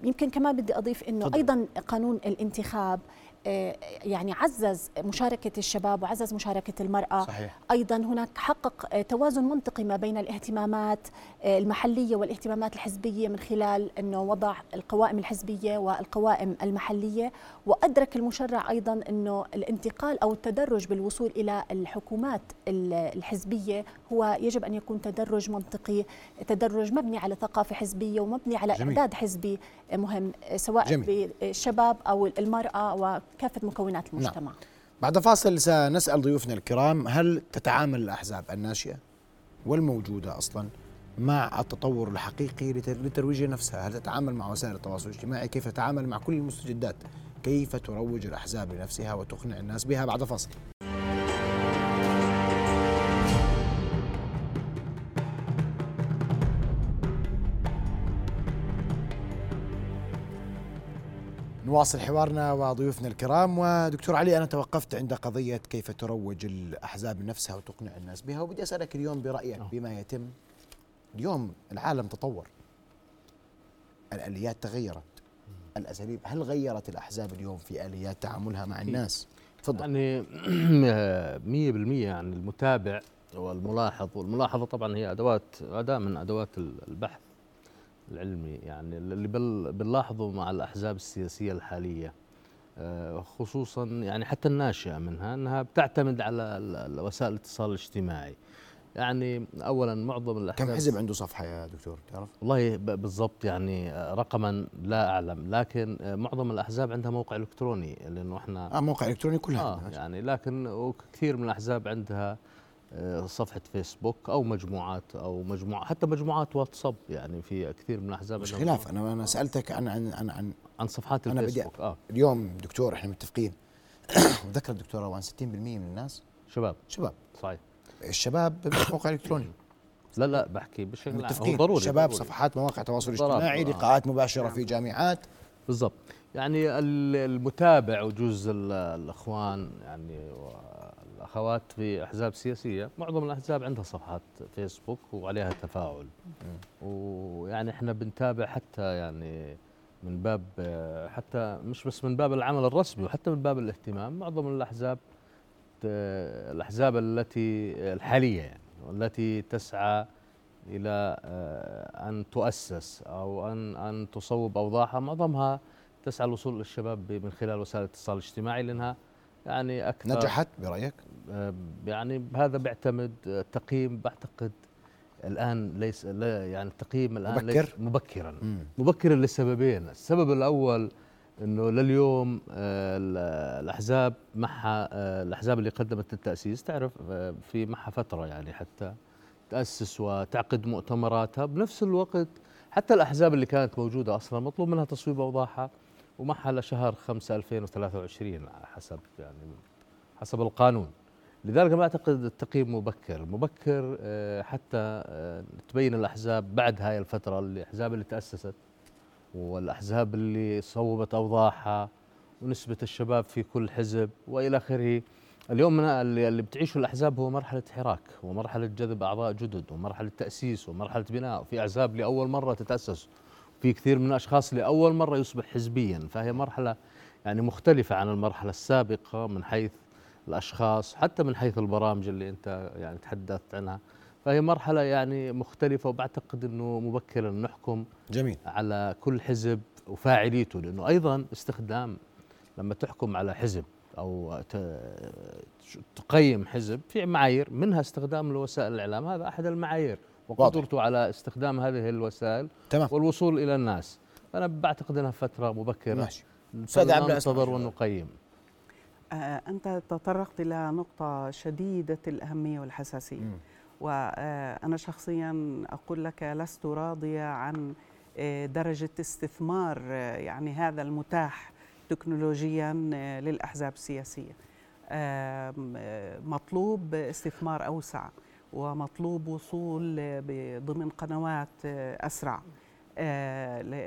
يمكن كمان بدي أضيف أنه. أيضا قانون الانتخاب يعني عزز مشاركة الشباب وعزز مشاركة المرأة صحيح. أيضا هناك حقق آه، توازن منطقي ما بين الاهتمامات آه، المحلية والاهتمامات الحزبية من خلال أنه وضع القوائم الحزبية والقوائم المحلية وأدرك المشرع أيضا أنه الانتقال أو التدرج بالوصول إلى الحكومات الحزبية هو يجب أن يكون تدرج منطقي تدرج مبني على ثقافة حزبية ومبني على جميل. إعداد حزبي مهم سواء جميل. بالشباب أو المرأة وكافة مكونات نعم. المجتمع. نعم. بعد فاصل سنسأل ضيوفنا الكرام هل تتعامل الأحزاب الناشئة والموجودة أصلا مع التطور الحقيقي لترويج نفسها؟ هل تتعامل مع وسائل التواصل الاجتماعي؟ كيف تتعامل مع كل المستجدات؟ كيف تروج الأحزاب لنفسها وتقنع الناس بها؟ بعد فاصل. نواصل حوارنا وضيوفنا الكرام. ودكتور علي أنا توقفت عند قضية كيف تروج الأحزاب نفسها وتقنع الناس بها وبدي أسألك اليوم برأيك بما يتم. اليوم العالم تطور. الآليات تغيرت. الأساليب هل غيرت الأحزاب اليوم في آليات تعاملها مع الناس؟ تفضل. يعني 100% يعني المتابع والملاحظ والملاحظة طبعا هي أدوات أداة من أدوات البحث. العلمي يعني اللي بنلاحظه مع الأحزاب السياسية الحالية آه، خصوصا يعني حتى الناشئة منها إنها بتعتمد على وسائل الاتصال الاجتماعي. يعني اولا معظم الأحزاب كم حزب عنده صفحة يا دكتور؟ تعرف؟ والله بالضبط يعني رقما لا أعلم. لكن معظم الأحزاب عندها موقع إلكتروني لأنه إحنا آه موقع إلكتروني كلها. آه يعني لكن كثير من الأحزاب عندها آه، صفحة فيسبوك أو مجموعات أو مجموعة حتى مجموعات واتساب يعني في كثير من الأحزاب مش خلاف أنا أنا سألتك عن عن عن عن, عن صفحات أنا الفيسبوك آه. اليوم دكتور إحنا متفقين. وذكر الدكتور روان 60% من الناس. شباب. شباب. صحيح. الشباب موقع إلكتروني. لا لا بحكي بشكل متفقين. ضروري شباب ضروري. صفحات مواقع تواصل اجتماعي لقاءات مباشرة في جامعات. بالضبط. يعني المتابع وجوز الأخوان يعني أخوات في أحزاب سياسية. معظم الأحزاب عندها صفحات فيسبوك وعليها تفاعل. ويعني إحنا بنتابع حتى يعني من باب حتى مش بس من باب العمل الرسمي وحتى من باب الاهتمام. معظم الأحزاب الأحزاب التي الحالية يعني والتي تسعى إلى أن تؤسس أو أن أن تصوب أوضاعها. معظمها تسعى الوصول للشباب من خلال وسائل الاتصال الاجتماعي لأنها يعني أكثر. نجحت برأيك؟ آه، يعني هذا بيعتمد التقييم بعتقد الآن ليس لا يعني التقييم الآن مبكر؟ ليس مبكرا. مم. مبكرا لسببين. السبب الأول إنه لليوم آه، الأحزاب معها آه، الأحزاب اللي قدمت التأسيس تعرف في معها فترة يعني حتى تأسس وتعقد مؤتمراتها. بنفس الوقت حتى الأحزاب اللي كانت موجودة أصلا مطلوب منها تصويب أوضاعها. ومعها لشهر 5 2023 حسب يعني حسب القانون. لذلك ما أعتقد التقييم مبكر. مبكر آه، حتى آه، تبين الأحزاب بعد هاي الفترة الأحزاب اللي تأسست والأحزاب اللي صوبت أوضاعها ونسبة الشباب في كل حزب وإلى آخره. اليوم اللي بتعيشه الأحزاب هو مرحلة حراك ومرحلة جذب أعضاء جدد ومرحلة تأسيس ومرحلة بناء في أحزاب لأول مرة تتأسس. في كثير من الأشخاص لأول مرة يصبح حزبيا. فهي مرحلة يعني مختلفة عن المرحلة السابقة من حيث الأشخاص حتى من حيث البرامج اللي أنت يعني تحدثت عنها. فهي مرحلة يعني مختلفة وبعتقد إنه مبكرا نحكم جميل. على كل حزب وفاعليته لأنه أيضا استخدام لما تحكم على حزب أو تقيم حزب في معايير منها استخدام لوسائل الإعلام. هذا أحد المعايير. وقدرته على استخدام هذه الوسائل تمام. والوصول إلى الناس. أنا بعتقد إنها فترة مبكرة. ماشي. أستاذ عبد ننتظر ونقيم. آه أنت تطرقت إلى نقطة شديدة الأهمية والحساسية. م. وأنا شخصيا أقول لك لست راضية عن آه، درجة استثمار آه، يعني هذا المتاح تكنولوجيا آه، للأحزاب السياسية. مطلوب استثمار أوسع. ومطلوب وصول ضمن قنوات أسرع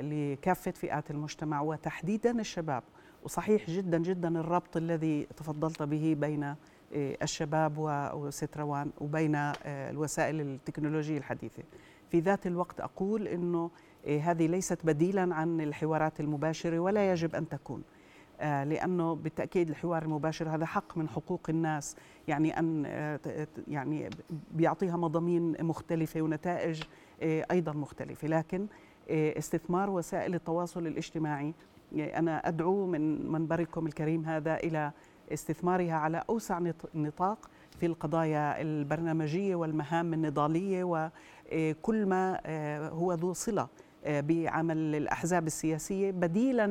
لكافة فئات المجتمع وتحديدا الشباب. وصحيح جدا جدا الربط الذي تفضلت به بين الشباب وستروان وبين الوسائل التكنولوجية الحديثة. في ذات الوقت أقول إنه هذه ليست بديلا عن الحوارات المباشرة ولا يجب أن تكون. آه، لأنه بالتأكيد الحوار المباشر هذا حق من حقوق الناس. يعني أن آه، يعني بيعطيها مضامين مختلفة ونتائج آه، أيضا مختلفة. لكن استثمار وسائل التواصل الاجتماعي أنا أدعو من منبركم الكريم هذا إلى استثمارها على أوسع نطاق في القضايا البرنامجية والمهام النضالية وكل ما هو ذو صلة بعمل الأحزاب السياسية بديلا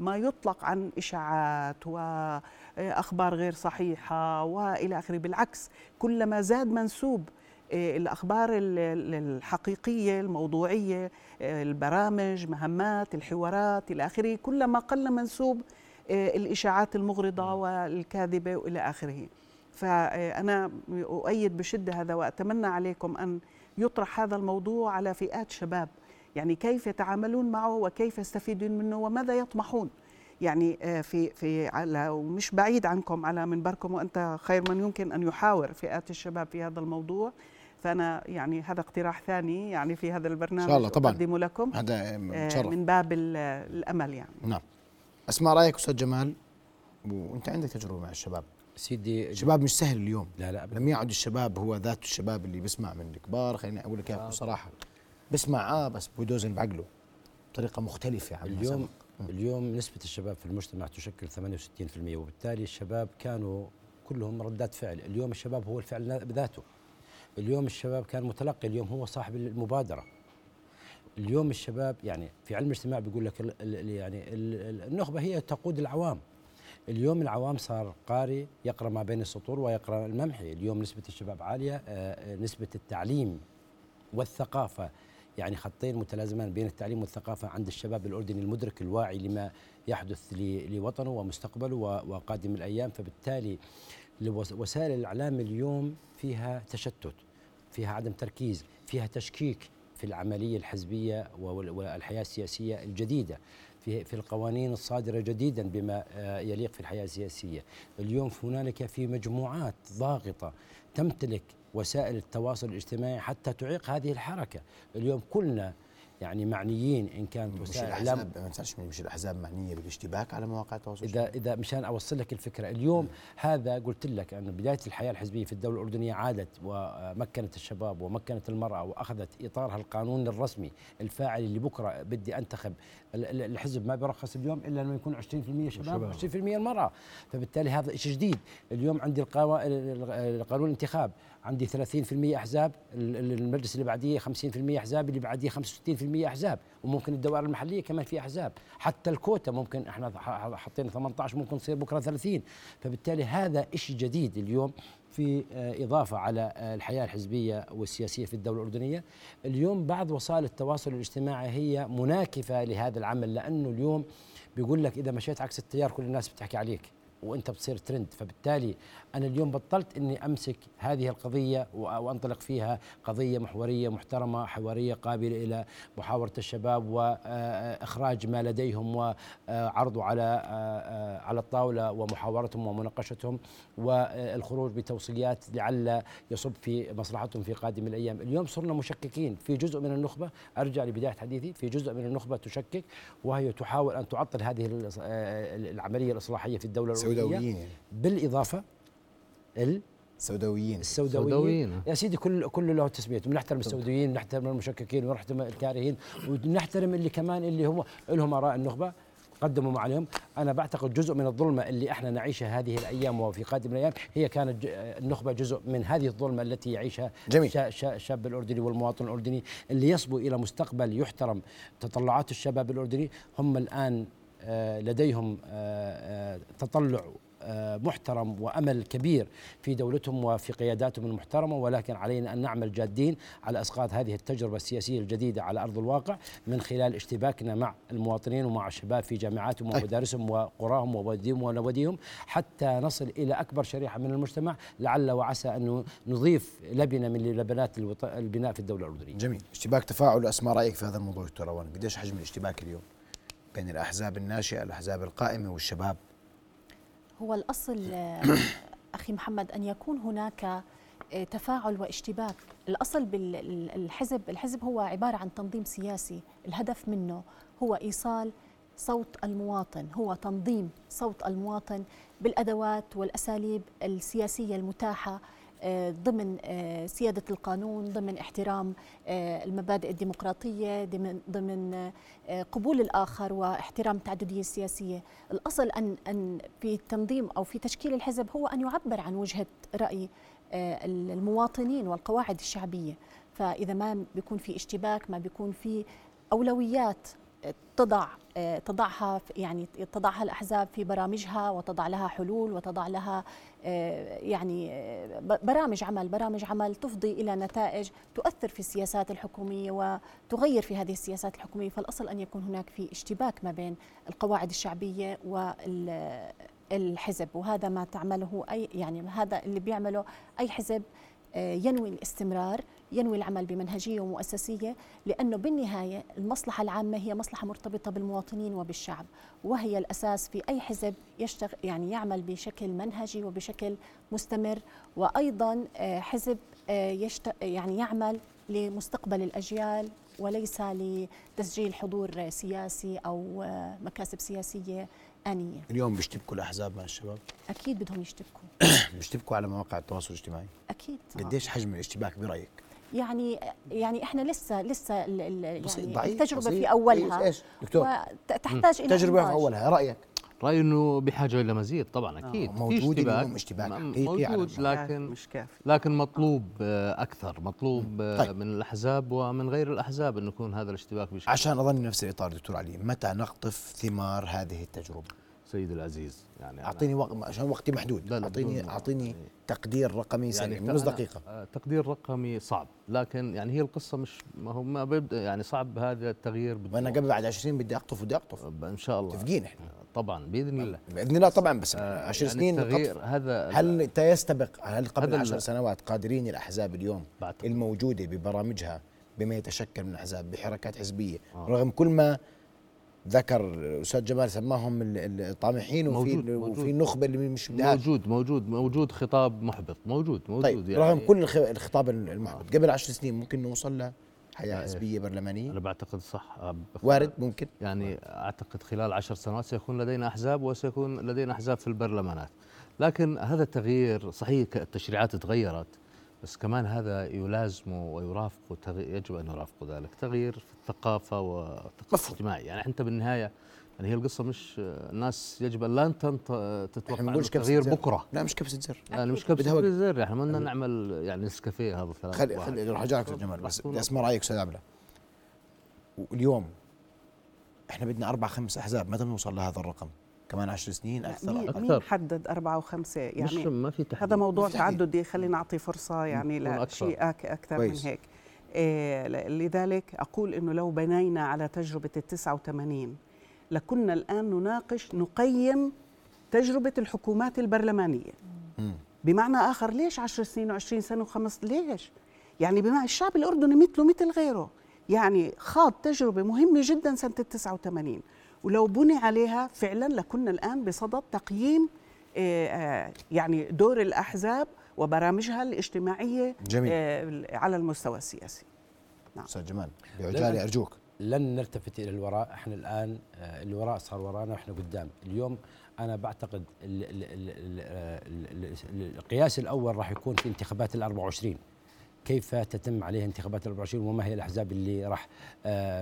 ما يطلق عن إشاعات وأخبار غير صحيحة وإلى آخره. بالعكس كلما زاد منسوب آه، الأخبار الحقيقية الموضوعية آه، البرامج مهمات الحوارات إلى آخره كلما قل منسوب آه، الإشاعات المغرضة والكاذبة وإلى آخره. فأنا أؤيد بشدة هذا وأتمنى عليكم أن يطرح هذا الموضوع على فئات شباب. يعني كيف يتعاملون معه وكيف يستفيدون منه وماذا يطمحون. يعني آه، في في على ومش بعيد عنكم على منبركم وأنت خير من يمكن أن يحاور فئات الشباب في هذا الموضوع. فأنا يعني هذا اقتراح ثاني يعني في هذا البرنامج إن شاء الله طبعا. اقدمه لكم هذا مشرف. من باب الأمل يعني. نعم. اسمع رأيك أستاذ جمال؟ وأنت عندك تجربة مع الشباب. سيدي الشباب مش سهل اليوم. لا لا لم يعد الشباب هو ذات الشباب اللي بيسمع من الكبار. خليني أقول لك اياها بصراحه بسمع آه بس بيدوزن بعقله بطريقة مختلفة عن اليوم اليوم نسبة الشباب في المجتمع تشكل 68% وبالتالي الشباب كانوا كلهم ردات فعل. اليوم الشباب هو الفعل بذاته. اليوم الشباب كان متلقي اليوم هو صاحب المبادرة. اليوم الشباب يعني في علم الاجتماع بيقول لك يعني النخبة هي تقود العوام. اليوم العوام صار قارئ يقرأ ما بين السطور ويقرأ الممحي. اليوم نسبة الشباب عالية آه، نسبة التعليم والثقافة يعني خطين متلازمان بين التعليم والثقافة عند الشباب الأردني المدرك الواعي لما يحدث لوطنه ومستقبله وقادم الأيام. فبالتالي وسائل الإعلام اليوم فيها تشتت فيها عدم تركيز فيها تشكيك في العملية الحزبية والحياة السياسية الجديدة في في القوانين الصادرة جديدا بما آه، يليق في الحياة السياسية. اليوم هنالك في مجموعات ضاغطة تمتلك وسائل التواصل الاجتماعي حتى تعيق هذه الحركة. اليوم كلنا يعني معنيين إن كانت وسائل الاعلام ما تنساش مش الأحزاب معنية بالاشتباك على مواقع التواصل اذا إذا مشان أوصل لك الفكرة اليوم م. هذا قلت لك أن بداية الحياة الحزبية في الدولة الأردنية عادت ومكنت الشباب ومكنت المرأة وأخذت اطارها القانون الرسمي الفاعل اللي بكرة بدي أنتخب. الحزب ما بيرخص اليوم إلا لما يكون 20% شباب و20% المراه فبالتالي هذا شيء جديد. اليوم عندي القانون الانتخاب. عندي 30% أحزاب المجلس اللي بعديه 50% أحزاب اللي بعديه 65% أحزاب وممكن الدوائر المحلية كمان في أحزاب. حتى الكوتا ممكن إحنا حطينا 18 ممكن تصير بكرة 30 فبالتالي هذا شيء جديد اليوم في آه، إضافة على آه، الحياة الحزبية والسياسية في الدولة الأردنية. اليوم بعض وسائل التواصل الاجتماعي هي مناكفة لهذا العمل لأنه اليوم بيقول لك إذا مشيت عكس التيار كل الناس بتحكي عليك. وانت بتصير ترند فبالتالي أنا اليوم بطلت إني أمسك هذه القضية وأنطلق فيها قضية محورية محترمة حوارية قابلة إلى محاورة الشباب واخراج ما لديهم وعرضه على على الطاولة ومحاورتهم ومناقشتهم والخروج بتوصيات لعل يصب في مصلحتهم في قادم الأيام، اليوم صرنا مشككين في جزء من النخبة. أرجع لبداية حديثي. في جزء من النخبة تشكك وهي تحاول أن تعطل هذه العملية الإصلاحية في الدولة الأوروبية سوداويين بالإضافة ال السوداويين السوداويين السوداويين. يا سيدي كل كل له تسميته بنحترم السوداويين بنحترم المشككين ونحترم الكارهين ونحترم اللي كمان اللي هم لهم آراء النخبة. قدموا ما عليهم أنا بعتقد جزء من الظلمة اللي إحنا نعيشها هذه الأيام وفي قادم الأيام هي كانت النخبة جزء من هذه الظلمة التي يعيشها جميل. شا- شا- الشاب الأردني والمواطن الأردني اللي يصبو إلى مستقبل يحترم تطلعات الشباب الأردني. هم الآن لديهم آه، آه، تطلع آه، محترم وأمل كبير في دولتهم وفي قياداتهم المحترمة ولكن علينا أن نعمل جادين على إسقاط هذه التجربة السياسية الجديدة على أرض الواقع من خلال اشتباكنا مع المواطنين ومع الشباب في جامعاتهم. ومدارسهم وقراهم ووديهم ونواديهم حتى نصل إلى أكبر شريحة من المجتمع لعل وعسى انه نضيف لبنة من لبنات البناء في الدولة الأردنية. جميل اشتباك تفاعل أسماء رأيك في هذا الموضوع دكتور روان قديش حجم الاشتباك اليوم بين الأحزاب الناشئة الأحزاب القائمة والشباب. هو الأصل أخي محمد أن يكون هناك آه، تفاعل واشتباك. الأصل بالحزب الحزب هو عبارة عن تنظيم سياسي. الهدف منه هو إيصال صوت المواطن هو تنظيم صوت المواطن بالأدوات والأساليب السياسية المتاحة. ضمن آه، سيادة القانون ضمن احترام آه، المبادئ الديمقراطية ضمن آه، قبول الآخر واحترام التعددية السياسية. الأصل أن أن في تنظيم أو في تشكيل الحزب هو أن يعبر عن وجهة رأي آه، المواطنين والقواعد الشعبية. فإذا ما بيكون في اشتباك ما بيكون في أولويات آه، تضع تضعها يعني تضعها الأحزاب في برامجها وتضع لها حلول وتضع لها يعني برامج عمل برامج عمل تفضي إلى نتائج تؤثر في السياسات الحكومية وتغير في هذه السياسات الحكومية. فالأصل أن يكون هناك في اشتباك ما بين القواعد الشعبية والحزب وهذا ما تعمله أي يعني هذا اللي بيعمله أي حزب آه، ينوي الاستمرار ينوي العمل بمنهجية ومؤسسية لأنه بالنهاية المصلحة العامة هي مصلحة مرتبطة بالمواطنين وبالشعب وهي الأساس في أي حزب يشتغل يعني يعمل بشكل منهجي وبشكل مستمر وأيضا آه، حزب آه، يشت يعني يعمل لمستقبل الأجيال وليس لتسجيل حضور سياسي أو آه، مكاسب سياسية آنية. اليوم بيشتبكوا الأحزاب مع الشباب؟ أكيد بدهم يشتبكوا. بيشتبكوا على مواقع التواصل الاجتماعي؟ أكيد قديش حجم الاشتباك برأيك؟ يعني يعني إحنا لسه لسه بسيط، يعني ضعيف، التجربة بسيط. في أولها إيش-؟ دكتور. وتحتاج إلى تجربة في. أولها رأيك رأيي إنه بحاجة إلى مزيد طبعا أكيد في موجود اشتباك اليوم اشتباك موجود. لكن مش كافي لكن مطلوب آه، أكثر مطلوب آه، طيب. من الأحزاب ومن غير الأحزاب انه يكون هذا الاشتباك بشكل عشان اظل نفس الإطار دكتور علي متى نقطف ثمار هذه التجربة سيدي العزيز. يعني أعطيني وقت عشان وقتي محدود. لا، لا، اعطيني أعطيني تقدير رقمي سريع من نص دقيقة. آه، تقدير رقمي صعب لكن يعني هي القصة مش ما هو ما بيبدا يعني صعب هذا التغيير وأنا قبل بعد 20 سنين بدي أقطف بدي أقطف. إن شاء الله. متفقين إحنا. طبعا بإذن الله. بإذن الله طبعا بس آه، 10 يعني سنين التغيير. هذا هل يستبق هل قبل هذا 10 ال- سنوات قادرين الأحزاب اليوم. الموجودة ببرامجها بما يتشكل من أحزاب بحركات حزبية آه. رغم كل ما ذكر الاستاذ جمال سماهم ال- ال- الطامحين وفي موجود-. وفي النخبة اللي مش بدهاش موجود موجود موجود خطاب محبط موجود موجود طيب يعني. رغم كل الخ- الخطاب المحبط. قبل 10 سنين ممكن نوصل لحياه حزبية برلمانية؟ أنا بعتقد صح. وارد؟ ممكن. يعني أعتقد خلال عشر سنوات سيكون لدينا أحزاب وسيكون لدينا أحزاب في البرلمانات. لكن هذا التغيير صحيح التشريعات تغيرت. بس كمان هذا يلازمه ويرافقه تغي- يجب أن يرافقه ذلك تغيير في الثقافة والثقافه مفهوم. الاجتماعية يعني انت بالنهاية يعني هي القصة مش الناس يجب أن لا إحنا تتوقع التغيير زر. بكرة لا مش كبسة زر يعني مش كبسة. الزر يعني بدنا نعمل يعني نسكافيه هذا خلي. خلي راح ارجع لك جمال بس بدي اسمع رأيك أستاذ عبله واليوم إحنا بدنا أربع خمس أحزاب متى بنوصل لهذا الرقم؟ كمان عشر سنين أكثر مين, أقل؟ مين أكثر. حدد أربعة وخمسة مش يعني ما في تحديد هذا موضوع. تعددي خلينا نعطي فرصة يعني أكثر. لشيء أكثر كويس. من هيك إيه لذلك أقول أنه لو بنينا على تجربة التسعة وثمانين لكنا الآن نناقش نقيم تجربة الحكومات البرلمانية مم. بمعنى آخر ليش عشر سنين وعشرين سنة وخمس ليش يعني بمعنى الشعب الأردني مثله مثل غيره يعني خاض تجربة مهمة جدا سنة التسعة وثمانين ولو بني عليها فعلا لكنا الآن بصدد تقييم آه، آه، يعني دور الأحزاب وبرامجها الاجتماعية جميل. آه، على المستوى السياسي. أستاذ جمال بعجاله أرجوك. لن نلتفت إلى الوراء. إحنا الآن آه، اللي وراء صار ورانا وإحنا قدام. اليوم أنا بعتقد ال ال ال ال ال القياس الأول راح يكون في انتخابات ال 24 كيف تتم عليها انتخابات ال 24 وما هي الأحزاب اللي راح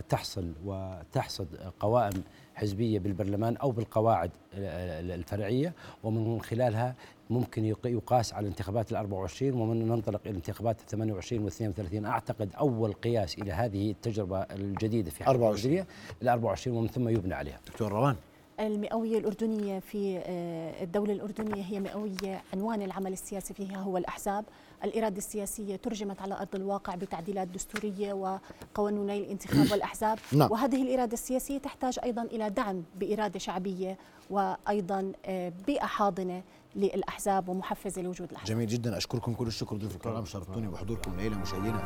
تحصل وتحصد قوائم حزبية بالبرلمان أو بالقواعد الفرعية ومن خلالها ممكن يقاس على الانتخابات ال 24 ومن ننطلق إلى الانتخابات ال 28 وال 32 أعتقد أول قياس إلى هذه التجربة الجديدة في 24 ال 24 ومن ثم يبنى عليها. دكتور روان. المئوية الأردنية في آه، الدولة الأردنية هي مئوية عنوان العمل السياسي فيها هو الأحزاب. الإرادة السياسية ترجمت على أرض الواقع بتعديلات دستورية وقانوني الانتخاب والأحزاب. نعم. وهذه الإرادة السياسية تحتاج أيضا إلى دعم بإرادة شعبية وأيضا آه، بيئة حاضنة للأحزاب ومحفزة لوجود الأحزاب. جميل جدا. أشكركم كل الشكر ضيوف الكرام. شرفتوني بحضوركم الليلة مشاهدينا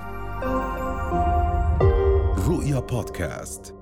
رؤيا بودكاست.